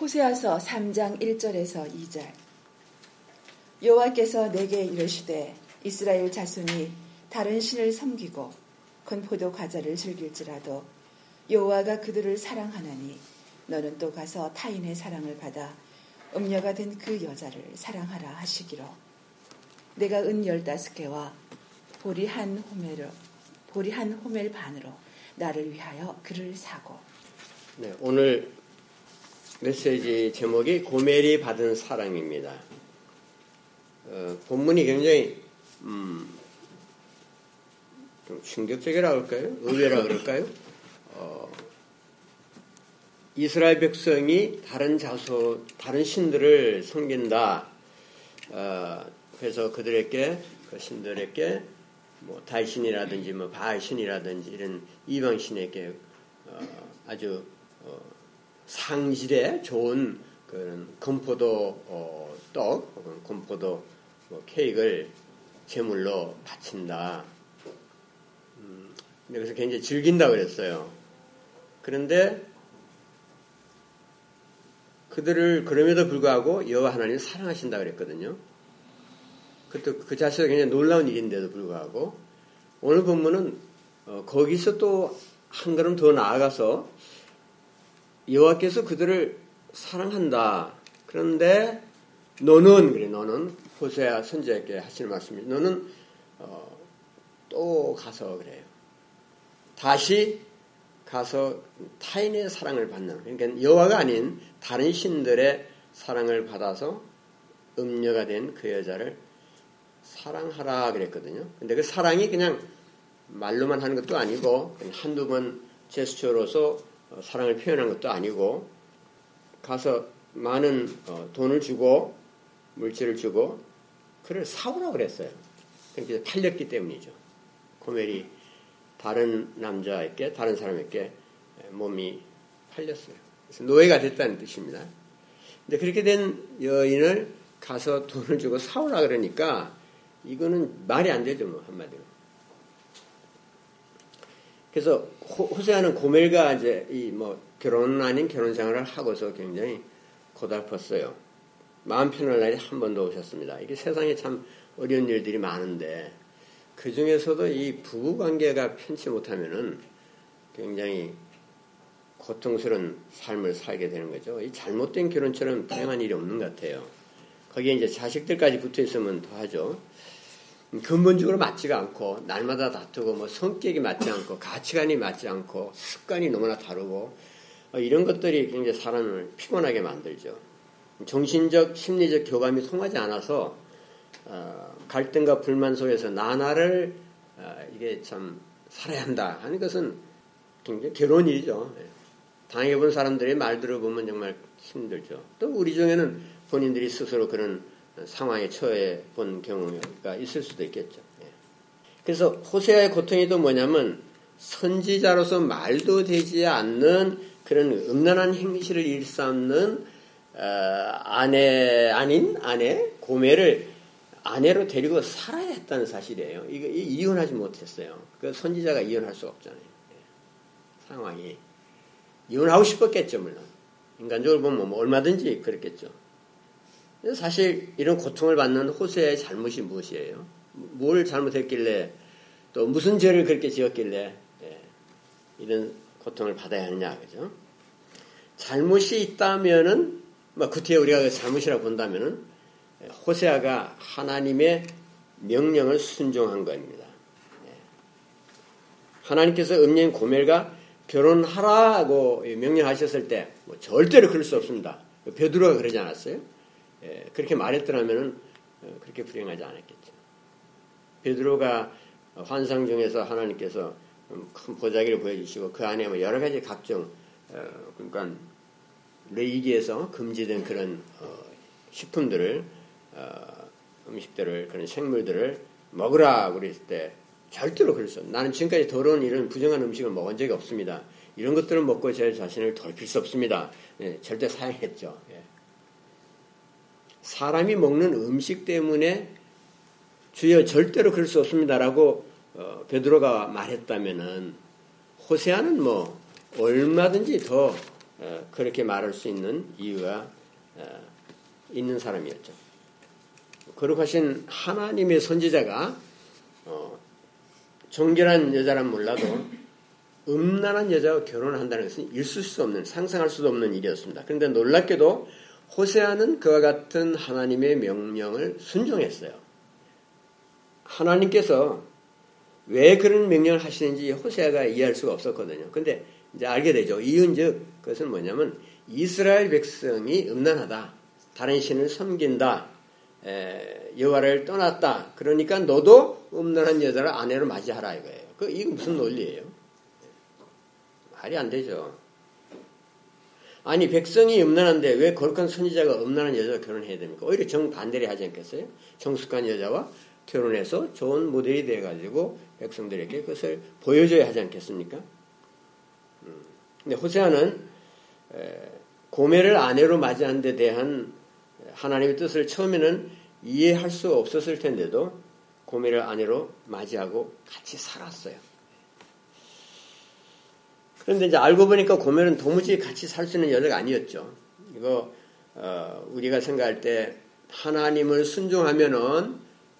호세아서 3장 1절에서 2절. 여호와께서 내게 이르시되 이스라엘 자손이 다른 신을 섬기고 건포도 과자를 즐길지라도 여호와가 그들을 사랑하나니 너는 또 가서 타인의 사랑을 받아 음녀가 된 그 여자를 사랑하라 하시기로. 내가 은 열다섯 개와 보리 한 호멜로 보리 한 호멜 반으로 나를 위하여 그를 사고. 네, 오늘 메시지 제목이 고멜이 받은 사랑입니다. 어, 본문이 굉장히 음, 좀 충격적이라 그럴까요? 의외라 그럴까요? 어, 이스라엘 백성이 다른 자소, 다른 신들을 섬긴다. 어, 그래서 그들에게 그 신들에게 뭐 달신이라든지 뭐 바알신이라든지 이런 이방신에게 어, 아주 어, 상질에 좋은 그런 건포도 어, 떡 혹은 건포도 뭐 케이크를 제물로 바친다. 음, 그래서 굉장히 즐긴다 그랬어요. 그런데 그들을 그럼에도 불구하고 여호와 하나님 사랑하신다 그랬거든요. 그것도 그 자체가 굉장히 놀라운 일인데도 불구하고 오늘 본문은 어, 거기서 또 한 걸음 더 나아가서 여호와께서 그들을 사랑한다. 그런데 너는 그래 너는 호세아 선지자에게 하시는 말씀이 너는 어, 또 가서 그래요. 다시 가서 타인의 사랑을 받는 그러니까 여호와가 아닌 다른 신들의 사랑을 받아서 음녀가 된 그 여자를 사랑하라 그랬거든요. 근데 그 사랑이 그냥 말로만 하는 것도 아니고 한두 번 제스처로서 어, 사랑을 표현한 것도 아니고 가서 많은 어, 돈을 주고 물질을 주고 그를 사오라 그랬어요. 그러니까 팔렸기 때문이죠. 고멜이 다른 남자에게 다른 사람에게 몸이 팔렸어요. 그래서 노예가 됐다는 뜻입니다. 근데 그렇게 된 여인을 가서 돈을 주고 사오라 그러니까 이거는 말이 안 되죠, 뭐, 한마디로. 그래서 호세아는 고멜과 이제 이 뭐 결혼 아닌 결혼 생활을 하고서 굉장히 고달팠어요. 마음 편할 날이 한 번도 오셨습니다. 이게 세상에 참 어려운 일들이 많은데 그 중에서도 이 부부 관계가 편치 못하면은 굉장히 고통스러운 삶을 살게 되는 거죠. 이 잘못된 결혼처럼 다양한 일이 없는 것 같아요. 거기에 이제 자식들까지 붙어 있으면 더 하죠. 근본적으로 맞지가 않고 날마다 다투고 뭐 성격이 맞지 않고 가치관이 맞지 않고 습관이 너무나 다르고 어, 이런 것들이 굉장히 사람을 피곤하게 만들죠. 정신적 심리적 교감이 통하지 않아서 어, 갈등과 불만 속에서 나나를 어, 이게 참 살아야 한다 하는 것은 굉장히 괴로운 일이죠. 예. 당해본 사람들의 말 들어보면 정말 힘들죠. 또 우리 중에는 본인들이 스스로 그런 상황에 처해 본 경우가 있을 수도 있겠죠. 예. 그래서 호세아의 고통이 또 뭐냐면 선지자로서 말도 되지 않는 그런 음란한 행실을 일삼는 어, 아내 아닌 아내 고매를 아내로 데리고 살아야 했다는 사실이에요. 이거 이혼하지 못했어요. 그 선지자가 이혼할 수 없잖아요. 예. 상황이 이혼하고 싶었겠죠 물론 인간적으로 보면 뭐 얼마든지 그랬겠죠. 사실 이런 고통을 받는 호세의 잘못이 무엇이에요? 뭘 잘못했길래 또 무슨 죄를 그렇게 지었길래 예, 이런 고통을 받아야 하느냐 그죠? 잘못이 있다면은 뭐 그때 우리가 그 잘못이라고 본다면은 호세아가 하나님의 명령을 순종한 겁니다. 예. 하나님께서 음녀인 고멜과 결혼하라고 명령하셨을 때 뭐 절대로 그럴 수 없습니다. 베드로가 그러지 않았어요? 예, 그렇게 말했더라면 어, 그렇게 불행하지 않았겠죠. 베드로가 환상 중에서 하나님께서 큰 보자기를 보여주시고 그 안에 뭐 여러 가지 각종 어, 그러니까 레이기에서 금지된 그런 어, 식품들을 음식들을 그런 생물들을 먹으라 그랬을 때 절대로 그랬어. 나는 지금까지 더러운 이런 부정한 음식을 먹은 적이 없습니다. 이런 것들을 먹고 제 자신을 돌필 수 없습니다. 예, 절대 사양했죠. 예. 사람이 먹는 음식 때문에 주여 절대로 그럴 수 없습니다라고 어, 베드로가 말했다면은 호세아는 뭐 얼마든지 더 어, 그렇게 말할 수 있는 이유가 있는 사람이었죠. 거룩하신 하나님의 선지자가 정결한 여자란 몰라도 음란한 여자와 결혼한다는 것은 있을 수 없는 상상할 수도 없는 일이었습니다. 그런데 놀랍게도 호세아는 그와 같은 하나님의 명령을 순종했어요. 하나님께서 왜 그런 명령을 하시는지 호세아가 이해할 수가 없었거든요. 근데 이제 알게 되죠. 이은즉 그것은 뭐냐면 이스라엘 백성이 음란하다. 다른 신을 섬긴다. 여호와를 떠났다. 그러니까 너도 음란한 여자를 아내로 맞이하라 이거예요. 그 이거 무슨 논리예요? 말이 안 되죠. 아니 백성이 음란한데 왜 거룩한 선지자가 음란한 여자와 결혼해야 됩니까? 오히려 정반대를 하지 않겠어요? 정숙한 여자와 결혼해서 좋은 모델이 돼가지고 백성들에게 그것을 보여줘야 하지 않겠습니까? 음. 근데 호세아는 고매를 아내로 맞이한 데 대한 하나님의 뜻을 처음에는 이해할 수 없었을 텐데도 고매를 아내로 맞이하고 같이 살았어요. 그런데 이제 알고 보니까 고멜은 도무지 같이 살 수 있는 여자가 아니었죠. 이거 어, 우리가 생각할 때 하나님을 순종하면은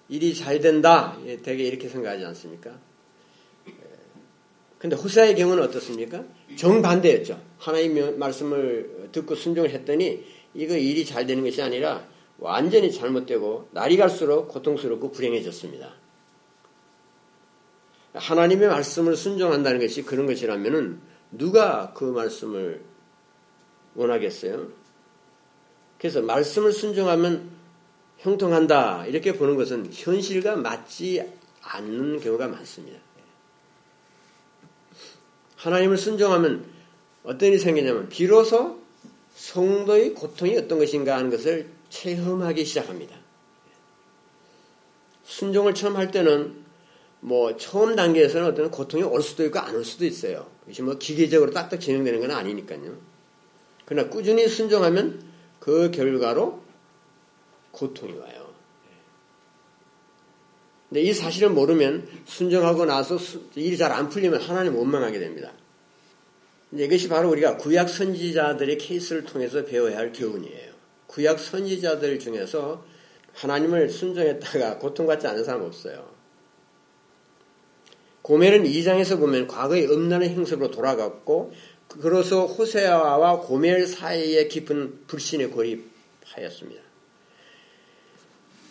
일이 잘 된다. 예, 되게 이렇게 생각하지 않습니까? 예. 근데 호세아의 경우는 어떻습니까? 정반대였죠. 하나님 말씀을 듣고 순종을 했더니 이거 일이 잘 되는 것이 아니라 완전히 잘못되고 날이 갈수록 고통스럽고 불행해졌습니다. 하나님의 말씀을 순종한다는 것이 그런 것이라면은 누가 그 말씀을 원하겠어요? 그래서 말씀을 순종하면 형통한다 이렇게 보는 것은 현실과 맞지 않는 경우가 많습니다. 하나님을 순종하면 어떤 일이 생기냐면 비로소 성도의 고통이 어떤 것인가 하는 것을 체험하기 시작합니다. 순종을 처음 할 때는 뭐 처음 단계에서는 어떤 고통이 올 수도 있고 안 올 수도 있어요. 이것이 뭐 기계적으로 딱딱 진행되는 건 아니니까요. 그러나 꾸준히 순종하면 그 결과로 고통이 와요. 근데 이 사실을 모르면 순종하고 나서 일이 잘 안 풀리면 하나님 원망하게 됩니다. 이것이 바로 우리가 구약 선지자들의 케이스를 통해서 배워야 할 교훈이에요. 구약 선지자들 중에서 하나님을 순종했다가 고통받지 않은 사람 없어요. 고멜은 2장에서 보면 과거의 음란한 행습으로 돌아갔고 그로서 호세아와 고멜 사이에 깊은 불신에 고립하였습니다.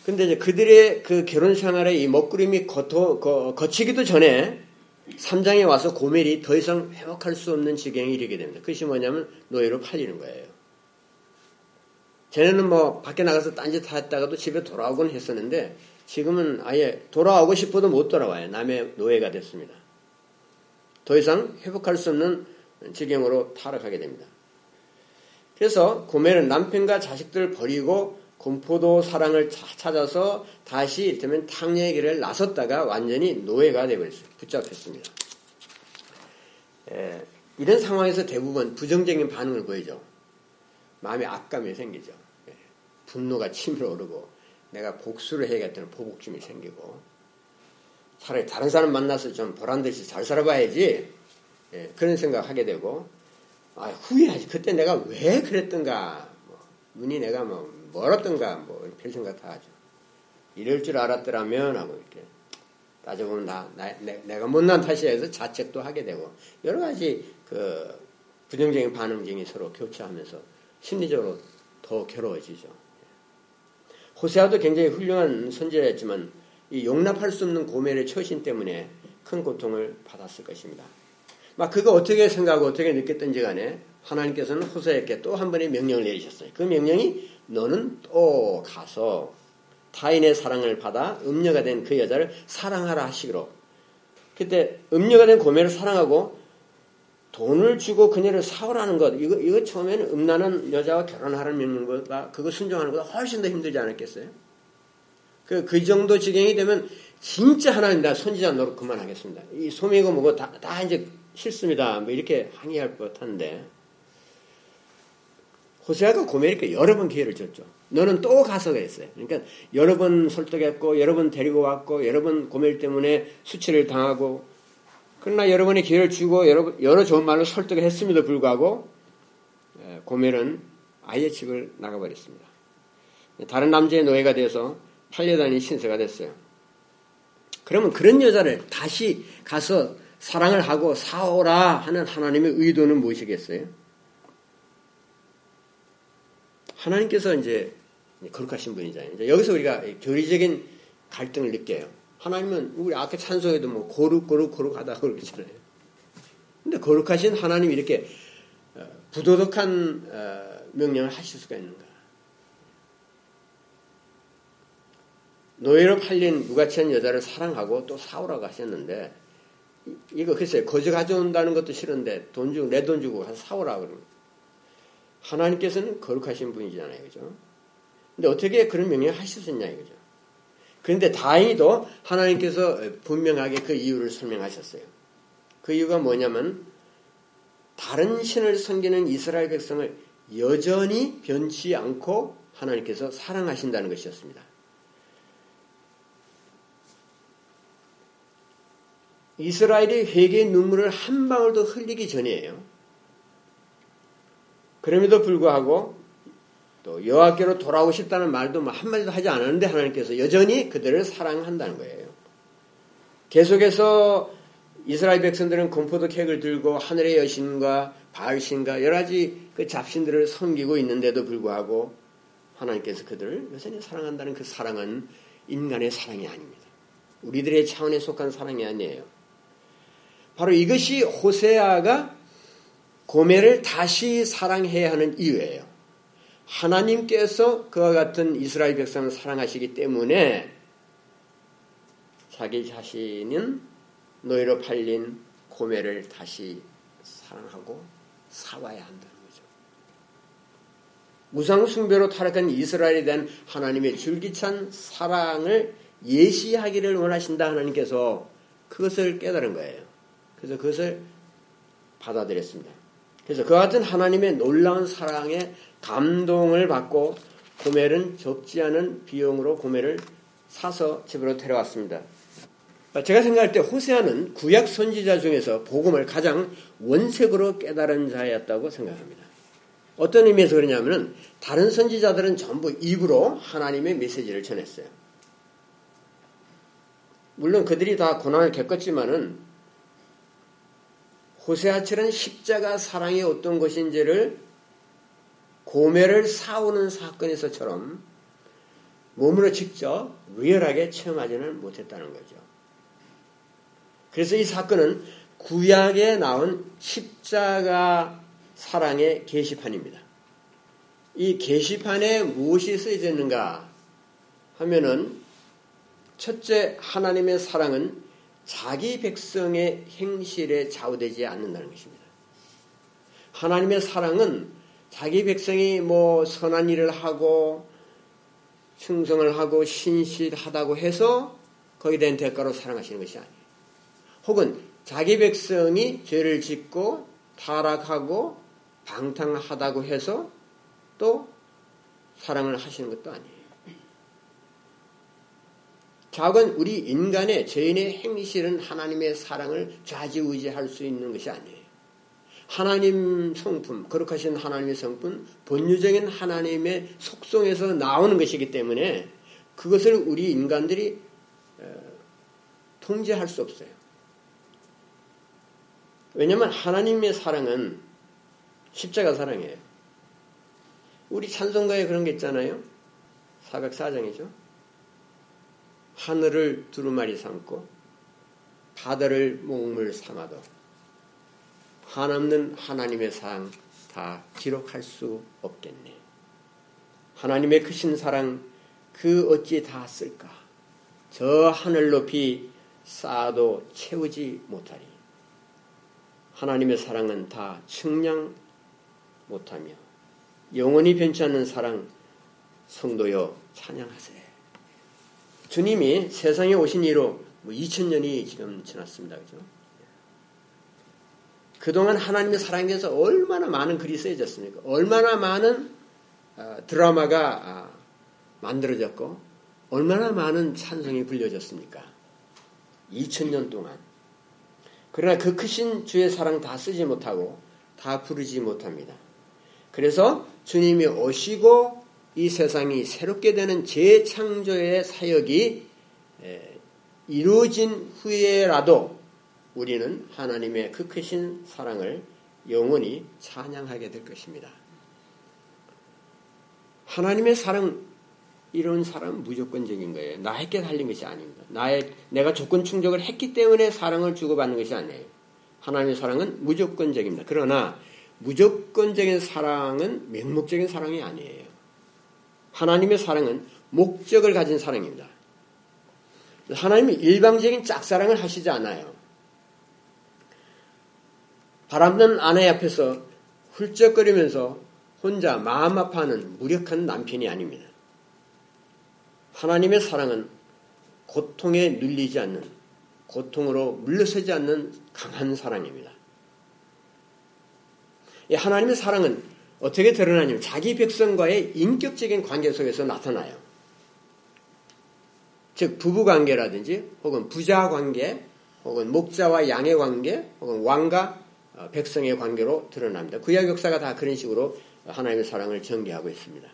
근데 이제 그들의 그 결혼 생활의 이 먹구름이 거토, 거, 거치기도 전에 3장에 와서 고멜이 더 이상 회복할 수 없는 지경에 이르게 됩니다. 그것이 뭐냐면 노예로 팔리는 거예요. 쟤네는 뭐 밖에 나가서 딴짓 했다가도 집에 돌아오곤 했었는데 지금은 아예 돌아오고 싶어도 못 돌아와요. 남의 노예가 됐습니다. 더 이상 회복할 수 없는 지경으로 타락하게 됩니다. 그래서 고멜은 남편과 자식들을 버리고 곰포도 사랑을 찾아서 다시 이를테면 탕녀의 길을 나섰다가 완전히 노예가 되어버렸어요. 붙잡혔습니다. 에, 이런 상황에서 대부분 부정적인 반응을 보이죠. 마음에 악감이 생기죠. 예, 분노가 치밀어 오르고 내가 복수를 해야겠다는 보복심이 생기고 차라리 다른 사람 만나서 좀 보란듯이 잘 살아봐야지. 예, 그런 생각하게 되고 아, 후회하지. 그때 내가 왜 그랬던가 뭐, 눈이 내가 뭐 멀었던가 뭐 별 생각 다 하죠. 이럴 줄 알았더라면 하고 이렇게 따져보면 나, 나 내, 가 못난 탓이야 해서 자책도 하게 되고 여러 가지 그 부정적인 반응쟁이 서로 교차하면서 심리적으로 더 괴로워지죠. 호세아도 굉장히 훌륭한 선지자였지만 이 용납할 수 없는 고멜의 처신 때문에 큰 고통을 받았을 것입니다. 막 그거 어떻게 생각하고 어떻게 느꼈던지 간에 하나님께서는 호세에게 또 한 번의 명령을 내리셨어요. 그 명령이 너는 또 가서 타인의 사랑을 받아 음녀가 된 그 여자를 사랑하라 하시기로. 그때 음녀가 된 고멜을 사랑하고 돈을 주고 그녀를 사오라는 것, 이거, 이거 처음에는 음란한 여자와 결혼하라는 명령보다 그거 순종하는 것보다 훨씬 더 힘들지 않았겠어요? 그, 그 정도 지경이 되면 진짜 나 선지자 노릇 그만하겠습니다. 이 소미고 뭐고 다, 다 이제 싫습니다. 뭐 이렇게 항의할 것 같은데. 호세아가 고멜에게 여러 번 기회를 줬죠. 너는 또 가서 그랬어요. 그러니까 여러 번 설득했고, 여러 번 데리고 왔고, 여러 번 고멜 때문에 수치를 당하고, 그러나 여러분이 기회를 주고 여러, 여러 좋은 말로 설득을 했음에도 불구하고 고멜은 아예 집을 나가버렸습니다. 다른 남자의 노예가 돼서 팔려다닌 신세가 됐어요. 그러면 그런 여자를 다시 가서 사랑을 하고 사오라 하는 하나님의 의도는 무엇이겠어요? 하나님께서 이제 거룩하신 분이잖아요. 여기서 우리가 교리적인 갈등을 느껴요. 하나님은 우리 아까 찬송에도 뭐 거룩 거룩 거룩하다 그러잖아요. 근데 거룩하신 하나님이 이렇게 어, 부도덕한 어, 명령을 하실 수가 있는가? 노예로 팔린 무가치한 여자를 사랑하고 또 사오라고 하셨는데 이거 글쎄 거저 가져온다는 것도 싫은데 돈 주고 내 돈 주고 가서 사오라 그러는 하나님께서는 거룩하신 분이잖아요, 그죠? 근데 어떻게 그런 명령을 하실 수 있냐 이거죠. 그런데 다행히도 하나님께서 분명하게 그 이유를 설명하셨어요. 그 이유가 뭐냐면 다른 신을 섬기는 이스라엘 백성을 여전히 변치 않고 하나님께서 사랑하신다는 것이었습니다. 이스라엘이 회개의 눈물을 한 방울도 흘리기 전이에요. 그럼에도 불구하고 또 여호와께로 돌아오고 싶다는 말도 뭐 한마디도 하지 않았는데 하나님께서 여전히 그들을 사랑한다는 거예요. 계속해서 이스라엘 백성들은 공포도 객을 들고 하늘의 여신과 바알신과 여러 가지 그 잡신들을 섬기고 있는데도 불구하고 하나님께서 그들을 여전히 사랑한다는 그 사랑은 인간의 사랑이 아닙니다. 우리들의 차원에 속한 사랑이 아니에요. 바로 이것이 호세아가 고멜을 다시 사랑해야 하는 이유예요. 하나님께서 그와 같은 이스라엘 백성을 사랑하시기 때문에 자기 자신은 노예로 팔린 고멜을 다시 사랑하고 사와야 한다는 거죠. 우상 숭배로 타락한 이스라엘에 대한 하나님의 줄기찬 사랑을 예시하기를 원하신다 하나님께서 그것을 깨달은 거예요. 그래서 그것을 받아들였습니다. 그래서 그와 같은 하나님의 놀라운 사랑에 감동을 받고 고멜은 적지 않은 비용으로 고멜을 사서 집으로 데려왔습니다. 제가 생각할 때 호세아는 구약 선지자 중에서 복음을 가장 원색으로 깨달은 자였다고 생각합니다. 어떤 의미에서 그러냐면 다른 선지자들은 전부 입으로 하나님의 메시지를 전했어요. 물론 그들이 다 고난을 겪었지만은 호세아처럼 십자가 사랑이 어떤 것인지를 고매를 사오는 사건에서처럼 몸으로 직접 리얼하게 체험하지는 못했다는 거죠. 그래서 이 사건은 구약에 나온 십자가 사랑의 게시판입니다. 이 게시판에 무엇이 쓰여져 있는가 하면은 첫째 하나님의 사랑은 자기 백성의 행실에 좌우되지 않는다는 것입니다. 하나님의 사랑은 자기 백성이 뭐 선한 일을 하고 충성을 하고 신실하다고 해서 거기에 대한 대가로 사랑하시는 것이 아니에요. 혹은 자기 백성이 죄를 짓고 타락하고 방탕하다고 해서 또 사랑을 하시는 것도 아니에요. 작은 우리 인간의 죄인의 행실은 하나님의 사랑을 좌지우지할 수 있는 것이 아니에요. 하나님 성품, 거룩하신 하나님의 성품, 본유적인 하나님의 속성에서 나오는 것이기 때문에 그것을 우리 인간들이 통제할 수 없어요. 왜냐하면 하나님의 사랑은 십자가 사랑이에요. 우리 찬송가에 그런 게 있잖아요. 404장이죠. 하늘을 두루마리 삼고 바다를 목물 삼아도 한없는 하나님의 사랑 다 기록할 수 없겠네. 하나님의 크신 사랑 그 어찌 다 쓸까? 저 하늘 높이 쌓아도 채우지 못하리. 하나님의 사랑은 다 측량 못하며 영원히 변치 않는 사랑 성도여 찬양하세요. 주님이 세상에 오신 이로 뭐 2000년이 지금 지났습니다. 그죠? 그동안 하나님의 사랑에 대해서 얼마나 많은 글이 쓰여졌습니까? 얼마나 많은 아, 드라마가 아, 만들어졌고, 얼마나 많은 찬송이 불려졌습니까? 2000년 동안. 그러나 그 크신 주의 사랑 다 쓰지 못하고, 다 부르지 못합니다. 그래서 주님이 오시고 이 세상이 새롭게 되는 재창조의 사역이 이루어진 후에라도 우리는 하나님의 그 크신 사랑을 영원히 찬양하게 될 것입니다. 하나님의 사랑 이런 사람은 무조건적인 거예요. 나에게 달린 것이 아닙니다. 나의 내가 조건 충족을 했기 때문에 사랑을 주고받는 것이 아니에요. 하나님의 사랑은 무조건적입니다. 그러나 무조건적인 사랑은 맹목적인 사랑이 아니에요. 하나님의 사랑은 목적을 가진 사랑입니다. 하나님이 일방적인 짝사랑을 하시지 않아요. 바람든 아내 앞에서 훌쩍거리면서 혼자 마음 아파하는 무력한 남편이 아닙니다. 하나님의 사랑은 고통에 눌리지 않는, 고통으로 물러서지 않는 강한 사랑입니다. 하나님의 사랑은 어떻게 드러나냐면 자기 백성과의 인격적인 관계 속에서 나타나요. 즉, 부부 관계라든지, 혹은 부자 관계, 혹은 목자와 양의 관계, 혹은 왕과 어, 백성의 관계로 드러납니다. 구약 역사가 다 그런 식으로 하나님의 사랑을 전개하고 있습니다.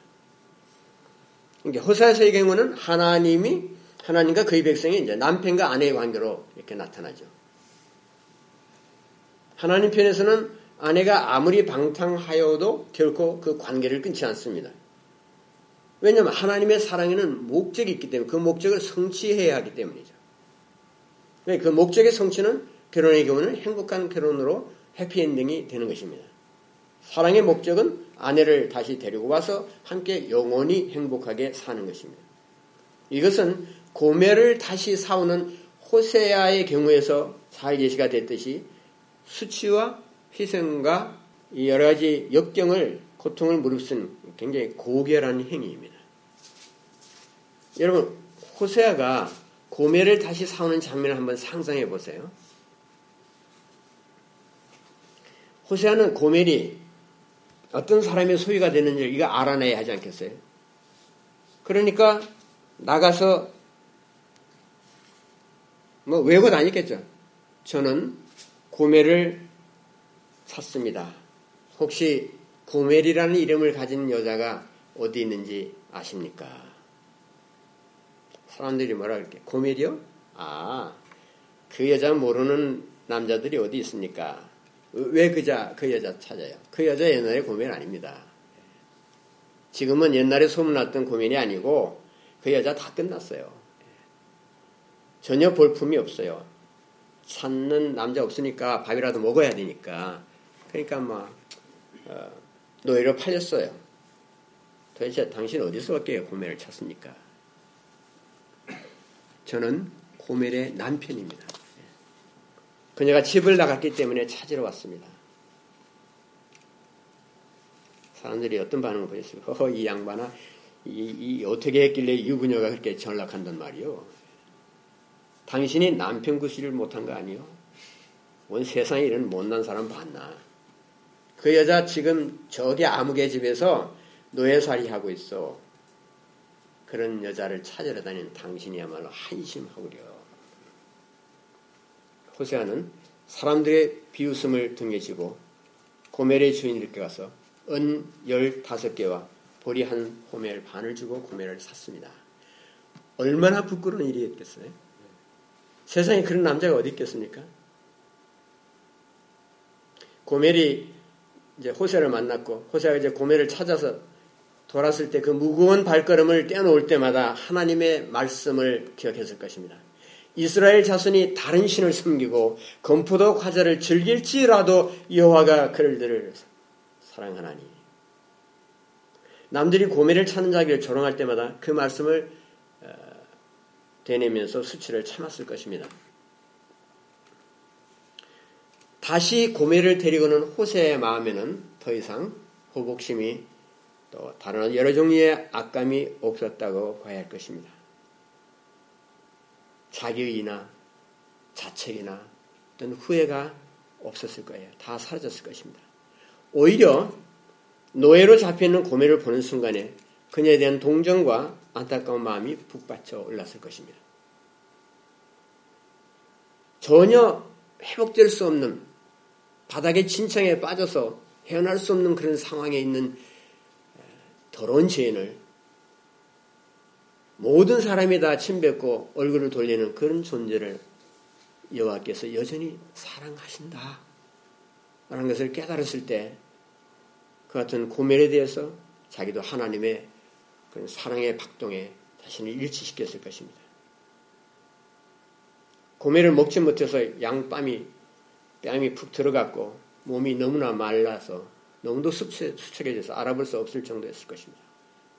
그러니까 호사서의 경우는 하나님이 하나님과 그의 백성이 이제 남편과 아내의 관계로 이렇게 나타나죠. 하나님 편에서는 아내가 아무리 방탕하여도 결코 그 관계를 끊지 않습니다. 왜냐하면 하나님의 사랑에는 목적이 있기 때문에 그 목적을 성취해야 하기 때문이죠. 그 목적의 성취는 결혼의 경우는 행복한 결혼으로 해피엔딩이 되는 것입니다. 사랑의 목적은 아내를 다시 데리고 와서 함께 영원히 행복하게 사는 것입니다. 이것은 고매를 다시 사오는 호세아의 경우에서 잘 예시가 됐듯이 수치와 희생과 여러 가지 역경을 고통을 무릅쓴 굉장히 고결한 행위입니다. 여러분 호세아가 고매를 다시 사오는 장면을 한번 상상해 보세요. 호세아는 고멜이 어떤 사람의 소유가 되는지 이거 알아내야 하지 않겠어요? 그러니까 나가서 뭐 외고 다니겠죠. 저는 고멜을 샀습니다. 혹시 고멜이라는 이름을 가진 여자가 어디 있는지 아십니까? 사람들이 뭐라 그럴게? 고멜이요? 아, 그 여자 모르는 남자들이 어디 있습니까? 왜 그 자, 그 여자 찾아요? 그 여자 옛날에 고민 아닙니다. 지금은 옛날에 소문났던 고민이 아니고 그 여자 다 끝났어요. 전혀 볼품이 없어요. 찾는 남자 없으니까 밥이라도 먹어야 되니까. 그러니까 막 어, 노예로 팔렸어요. 도대체 당신 어디서 밖에 고멜을 찾습니까? 저는 고멜의 남편입니다. 그녀가 집을 나갔기 때문에 찾으러 왔습니다. 사람들이 어떤 반응을 보였습니까? 허, 이 양반아, 이, 이, 어떻게 했길래 유부녀가 그렇게 전락한단 말이오? 당신이 남편 구실을 못한 거 아니요? 온 세상에 이런 못난 사람 봤나? 그 여자 지금 저기 아무개 집에서 노예살이 하고 있어. 그런 여자를 찾으러 다니는 당신이야말로 한심하구려. 호세아는 사람들의 비웃음을 등에 지고 고멜의 주인들께 가서 은 15개와 보리 한 호멜 반을 주고 고멜을 샀습니다. 얼마나 부끄러운 일이었겠어요? 세상에 그런 남자가 어디 있겠습니까? 고멜이 이제 호세를 만났고 호세가 이제 고멜을 찾아서 돌았을 때 그 무거운 발걸음을 떼어놓을 때마다 하나님의 말씀을 기억했을 것입니다. 이스라엘 자손이 다른 신을 숨기고 건포도 과자를 즐길지라도 여호와가 그들을 사랑하나니 남들이 고매를 찾는 자기를 조롱할 때마다 그 말씀을 어, 되내면서 수치를 참았을 것입니다. 다시 고매를 데리고는 호세의 마음에는 더 이상 호복심이 또 다른 여러 종류의 악감이 없었다고 봐야 할 것입니다. 자기의나 자책이나 어떤 후회가 없었을 거예요. 다 사라졌을 것입니다. 오히려 노예로 잡혀있는 고매를 보는 순간에 그녀에 대한 동정과 안타까운 마음이 북받쳐 올랐을 것입니다. 전혀 회복될 수 없는 바닥의 진창에 빠져서 헤어날 수 없는 그런 상황에 있는 더러운 죄인을 모든 사람이 다 침뱉고 얼굴을 돌리는 그런 존재를 여호와께서 여전히 사랑하신다. 라는 것을 깨달았을 때 그 같은 고멜에 대해서 자기도 하나님의 그런 사랑의 박동에 자신을 일치시켰을 것입니다. 고멜을 먹지 못해서 양뺨이 뺨이 푹 들어갔고 몸이 너무나 말라서 너무도 수척해져서 알아볼 수 없을 정도였을 것입니다.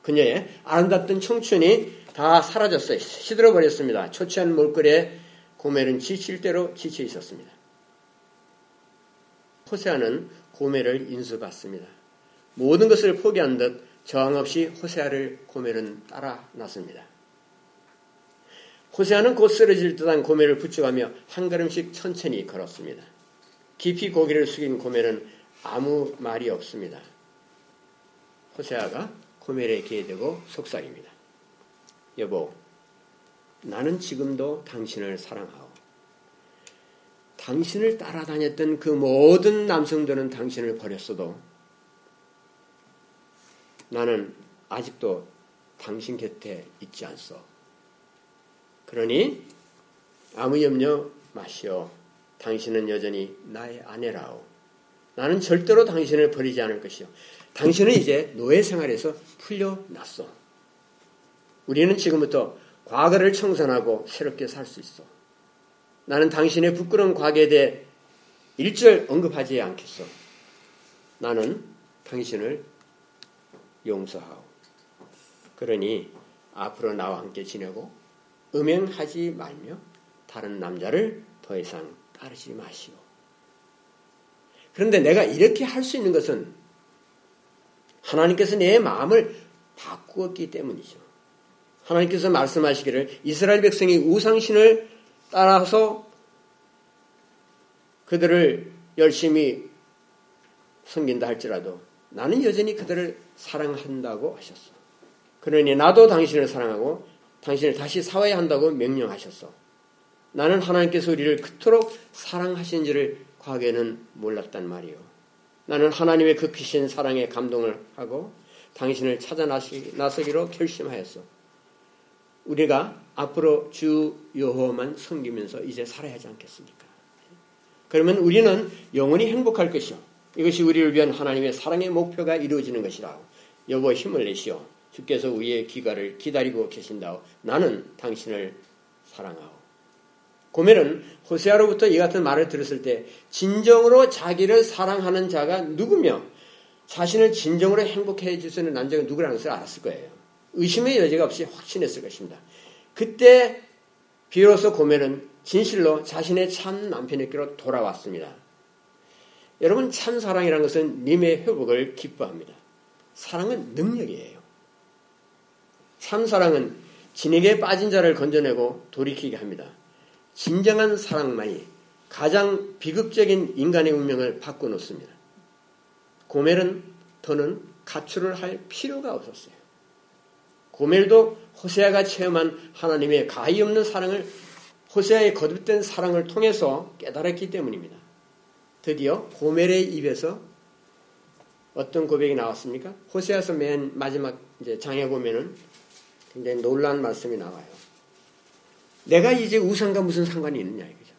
그녀의 아름답던 청춘이 다 사라졌어요. 시들어 버렸습니다. 초췌한 몰골에 고멜은 지칠 대로 지쳐 있었습니다. 호세아는 고멜을 인수받습니다. 모든 것을 포기한 듯 저항 없이 호세아를 고멜은 따라 났습니다. 호세아는 곧 쓰러질 듯한 고멜을 붙여가며 한 걸음씩 천천히 걸었습니다. 깊이 고개를 숙인 고멜은 아무 말이 없습니다. 호세아가 고멜에 기대고 속삭입니다. 여보, 나는 지금도 당신을 사랑하오. 당신을 따라다녔던 그 모든 남성들은 당신을 버렸어도 나는 아직도 당신 곁에 있지 않소. 그러니 아무 염려 마시오. 당신은 여전히 나의 아내라오. 나는 절대로 당신을 버리지 않을 것이오. 당신은 이제 노예 생활에서 풀려났어. 우리는 지금부터 과거를 청산하고 새롭게 살 수 있어. 나는 당신의 부끄러운 과거에 대해 일절 언급하지 않겠어. 나는 당신을 용서하오. 그러니 앞으로 나와 함께 지내고 음행하지 말며 다른 남자를 더 이상 따르지 마시오. 그런데 내가 이렇게 할 수 있는 것은 하나님께서 내 마음을 바꾸었기 때문이죠. 하나님께서 말씀하시기를 이스라엘 백성이 우상신을 따라서 그들을 열심히 섬긴다 할지라도 나는 여전히 그들을 사랑한다고 하셨어. 그러니 나도 당신을 사랑하고 당신을 다시 사와야 한다고 명령하셨어. 나는 하나님께서 우리를 그토록 사랑하신지를 과거에는 몰랐단 말이요. 나는 하나님의 그 크신 사랑에 감동을 하고 당신을 찾아 나서기로 결심하였어. 우리가 앞으로 주 여호와만 섬기면서 이제 살아야 하지 않겠습니까? 그러면 우리는 영원히 행복할 것이요. 이것이 우리를 위한 하나님의 사랑의 목표가 이루어지는 것이라. 여보 힘을 내시오. 주께서 우리의 귀가를 기다리고 계신다오. 나는 당신을 사랑하오. 고멜은 호세아로부터 이 같은 말을 들었을 때 진정으로 자기를 사랑하는 자가 누구며 자신을 진정으로 행복해 해줄 수 있는 남자가 누구라는 것을 알았을 거예요. 의심의 여지가 없이 확신했을 것입니다. 그때 비로소 고멜은 진실로 자신의 참 남편에게로 돌아왔습니다. 여러분 참 사랑이라는 것은 님의 회복을 기뻐합니다. 사랑은 능력이에요. 참 사랑은 진에게 빠진 자를 건져내고 돌이키게 합니다. 진정한 사랑만이 가장 비극적인 인간의 운명을 바꿔놓습니다. 고멜은 더는 가출을 할 필요가 없었어요. 고멜도 호세아가 체험한 하나님의 가히 없는 사랑을 호세아의 거듭된 사랑을 통해서 깨달았기 때문입니다. 드디어 고멜의 입에서 어떤 고백이 나왔습니까? 호세아서 맨 마지막 이제 장에 보면은 굉장히 놀라운 말씀이 나와요. 내가 이제 우상과 무슨 상관이 있느냐 이거죠.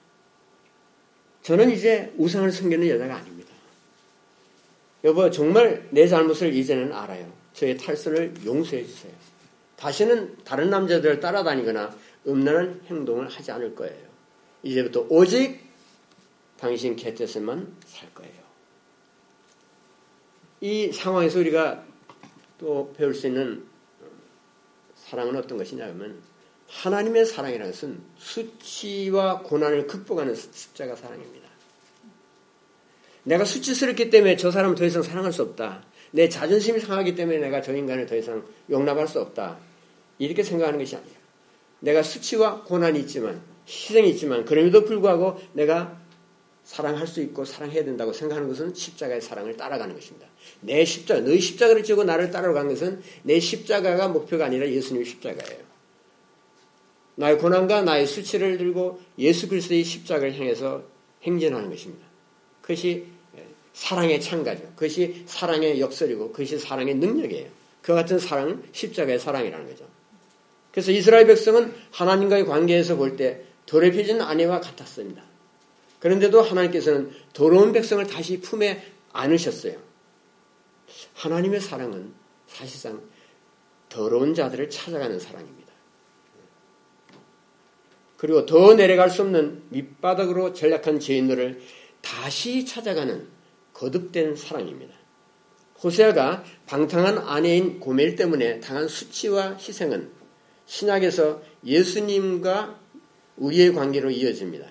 저는 이제 우상을 섬기는 여자가 아닙니다. 여보 정말 내 잘못을 이제는 알아요. 저의 탈선을 용서해 주세요. 다시는 다른 남자들을 따라다니거나 음란한 행동을 하지 않을 거예요. 이제부터 오직 당신 곁에서만 살 거예요. 이 상황에서 우리가 또 배울 수 있는 사랑은 어떤 것이냐 하면 하나님의 사랑이라는 것은 수치와 고난을 극복하는 십자가 사랑입니다. 내가 수치스럽기 때문에 저 사람을 더 이상 사랑할 수 없다. 내 자존심이 상하기 때문에 내가 저 인간을 더 이상 용납할 수 없다. 이렇게 생각하는 것이 아니에요. 내가 수치와 고난이 있지만, 희생이 있지만, 그럼에도 불구하고 내가 사랑할 수 있고 사랑해야 된다고 생각하는 것은 십자가의 사랑을 따라가는 것입니다. 내 십자가, 너희 십자가를 지고 나를 따라가는 것은 내 십자가가 목표가 아니라 예수님의 십자가예요. 나의 고난과 나의 수치를 들고 예수 그리스도의 십자가를 향해서 행진하는 것입니다. 그것이 사랑의 창가죠. 그것이 사랑의 역설이고 그것이 사랑의 능력이에요. 그 같은 사랑은 십자가의 사랑이라는 거죠. 그래서 이스라엘 백성은 하나님과의 관계에서 볼 때 더럽혀진 아내와 같았습니다. 그런데도 하나님께서는 더러운 백성을 다시 품에 안으셨어요. 하나님의 사랑은 사실상 더러운 자들을 찾아가는 사랑입니다. 그리고 더 내려갈 수 없는 밑바닥으로 전락한 죄인들을 다시 찾아가는 거듭된 사랑입니다. 호세아가 방탕한 아내인 고멜 때문에 당한 수치와 희생은 신약에서 예수님과 우리의 관계로 이어집니다.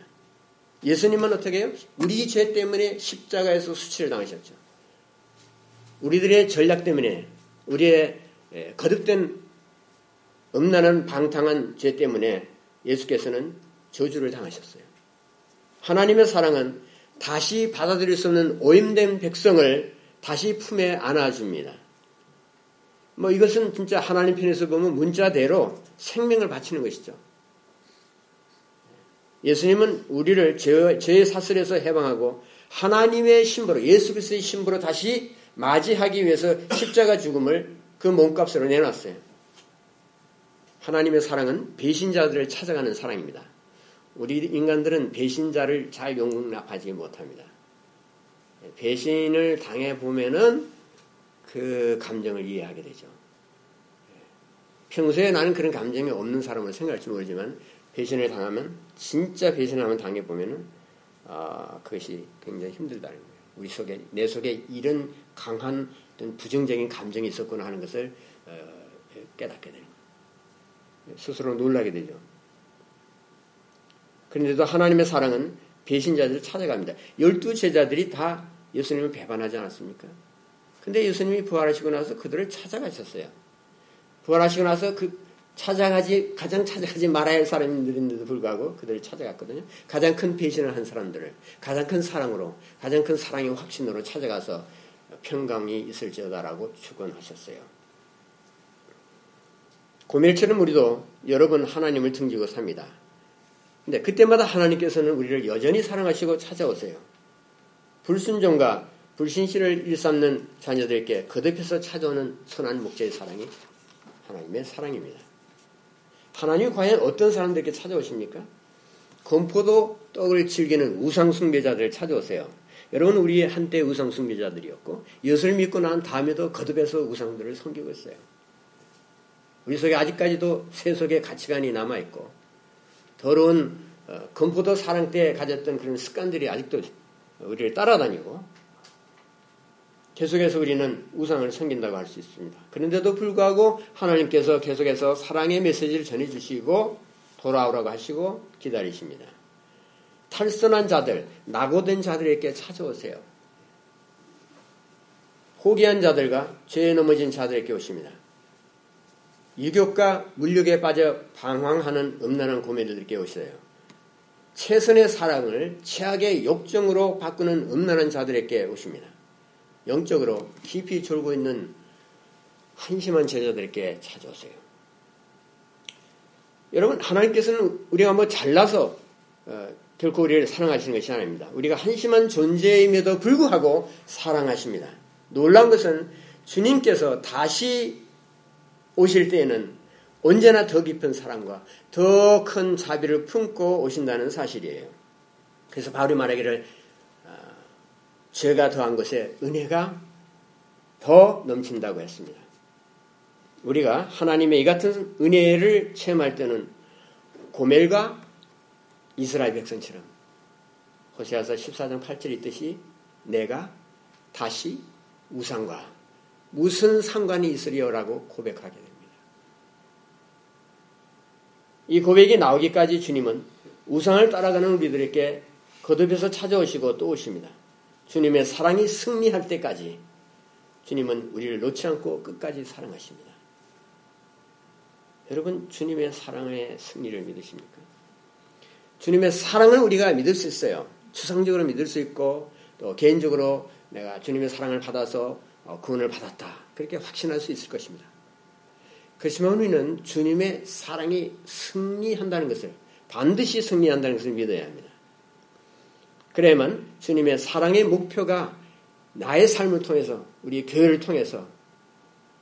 예수님은 어떻게 해요? 우리 죄 때문에 십자가에서 수치를 당하셨죠. 우리들의 전략 때문에 우리의 거듭된 음란한 방탕한 죄 때문에 예수께서는 저주를 당하셨어요. 하나님의 사랑은 다시 받아들일 수 없는 오염된 백성을 다시 품에 안아줍니다. 뭐 이것은 진짜 하나님 편에서 보면 문자대로 생명을 바치는 것이죠. 예수님은 우리를 죄, 죄의 사슬에서 해방하고 하나님의 신부로 예수 그리스도의 신부로 다시 맞이하기 위해서 십자가 죽음을 그 몸값으로 내놨어요. 하나님의 사랑은 배신자들을 찾아가는 사랑입니다. 우리 인간들은 배신자를 잘 용납하지 못합니다. 배신을 당해 보면은 그 감정을 이해하게 되죠. 평소에 나는 그런 감정이 없는 사람을 생각할지 모르지만 배신을 당하면 진짜 배신하면 당해 보면은 아, 그것이 굉장히 힘들다는 거예요. 우리 속에 내 속에 이런 강한 부정적인 감정이 있었구나 하는 것을 어, 깨닫게 거예요. 스스로 놀라게 되죠. 그런데도 하나님의 사랑은 배신자들을 찾아갑니다. 열두 제자들이 다 예수님을 배반하지 않았습니까? 근데 예수님이 부활하시고 나서 그들을 찾아가셨어요. 부활하시고 나서 그 찾아가지 가장 찾아가지 말아야 할 사람들인데도 불구하고 그들을 찾아갔거든요. 가장 큰 배신을 한 사람들을 가장 큰 사랑으로 가장 큰 사랑의 확신으로 찾아가서 평강이 있을지어다라고 축원하셨어요. 고멜처럼 우리도 여러 번 하나님을 등지고 삽니다. 근데 그때마다 하나님께서는 우리를 여전히 사랑하시고 찾아오세요. 불순종과 불신실을 일삼는 자녀들께 거듭해서 찾아오는 선한 목자의 사랑이 하나님의 사랑입니다. 하나님이 과연 어떤 사람들에게 찾아오십니까? 건포도 떡을 즐기는 우상숭배자들을 찾아오세요. 여러분 우리 한때 우상숭배자들이었고 예수를 믿고 난 다음에도 거듭해서 우상들을 섬기고 있어요. 우리 속에 아직까지도 세속의 가치관이 남아있고 더러운 어, 건포도 사랑 때 가졌던 그런 습관들이 아직도 우리를 따라다니고 계속해서 우리는 우상을 섬긴다고 할 수 있습니다. 그런데도 불구하고 하나님께서 계속해서 사랑의 메시지를 전해주시고 돌아오라고 하시고 기다리십니다. 탈선한 자들, 낙오된 자들에게 찾아오세요. 포기한 자들과 죄에 넘어진 자들에게 오십니다. 유격과 물욕에 빠져 방황하는 음란한 고매들에게 오세요. 최선의 사랑을 최악의 욕정으로 바꾸는 음란한 자들에게 오십니다. 영적으로 깊이 졸고 있는 한심한 제자들에게 찾아오세요. 여러분, 하나님께서는 우리가 뭐 잘나서 어, 결코 우리를 사랑하시는 것이 아닙니다. 우리가 한심한 존재임에도 불구하고 사랑하십니다. 놀라운 것은 주님께서 다시 오실 때에는 언제나 더 깊은 사랑과 더 큰 자비를 품고 오신다는 사실이에요. 그래서 바울이 말하기를 죄가 더한 것에 은혜가 더 넘친다고 했습니다. 우리가 하나님의 이 같은 은혜를 체험할 때는 고멜과 이스라엘 백성처럼 호세아서 14장 8절 있듯이 내가 다시 우상과 무슨 상관이 있으리요라고 고백하게 됩니다. 이 고백이 나오기까지 주님은 우상을 따라가는 우리들에게 거듭해서 찾아오시고 또 오십니다. 주님의 사랑이 승리할 때까지 주님은 우리를 놓지 않고 끝까지 사랑하십니다. 여러분, 주님의 사랑의 승리를 믿으십니까? 주님의 사랑을 우리가 믿을 수 있어요. 추상적으로 믿을 수 있고, 또 개인적으로 내가 주님의 사랑을 받아서 어, 구원을 받았다. 그렇게 확신할 수 있을 것입니다. 그렇지만 우리는 주님의 사랑이 승리한다는 것을, 반드시 승리한다는 것을 믿어야 합니다. 그래야만 주님의 사랑의 목표가 나의 삶을 통해서 우리 교회를 통해서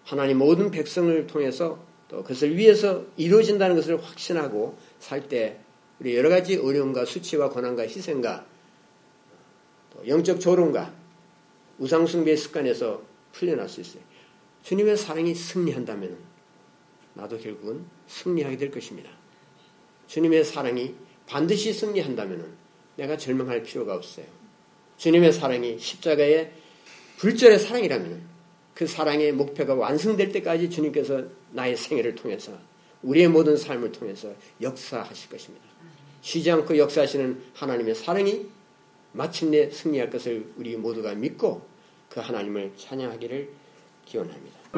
하나님 모든 백성을 통해서 또 그것을 위해서 이루어진다는 것을 확신하고 살 때 우리 여러 가지 어려움과 수치와 고난과 희생과 영적 조롱과 우상숭배의 습관에서 풀려날 수 있어요. 주님의 사랑이 승리한다면 나도 결국은 승리하게 될 것입니다. 주님의 사랑이 반드시 승리한다면 내가 절망할 필요가 없어요. 주님의 사랑이 십자가의 불절의 사랑이라면 그 사랑의 목표가 완성될 때까지 주님께서 나의 생애를 통해서 우리의 모든 삶을 통해서 역사하실 것입니다. 쉬지 않고 역사하시는 하나님의 사랑이 마침내 승리할 것을 우리 모두가 믿고 그 하나님을 찬양하기를 기원합니다.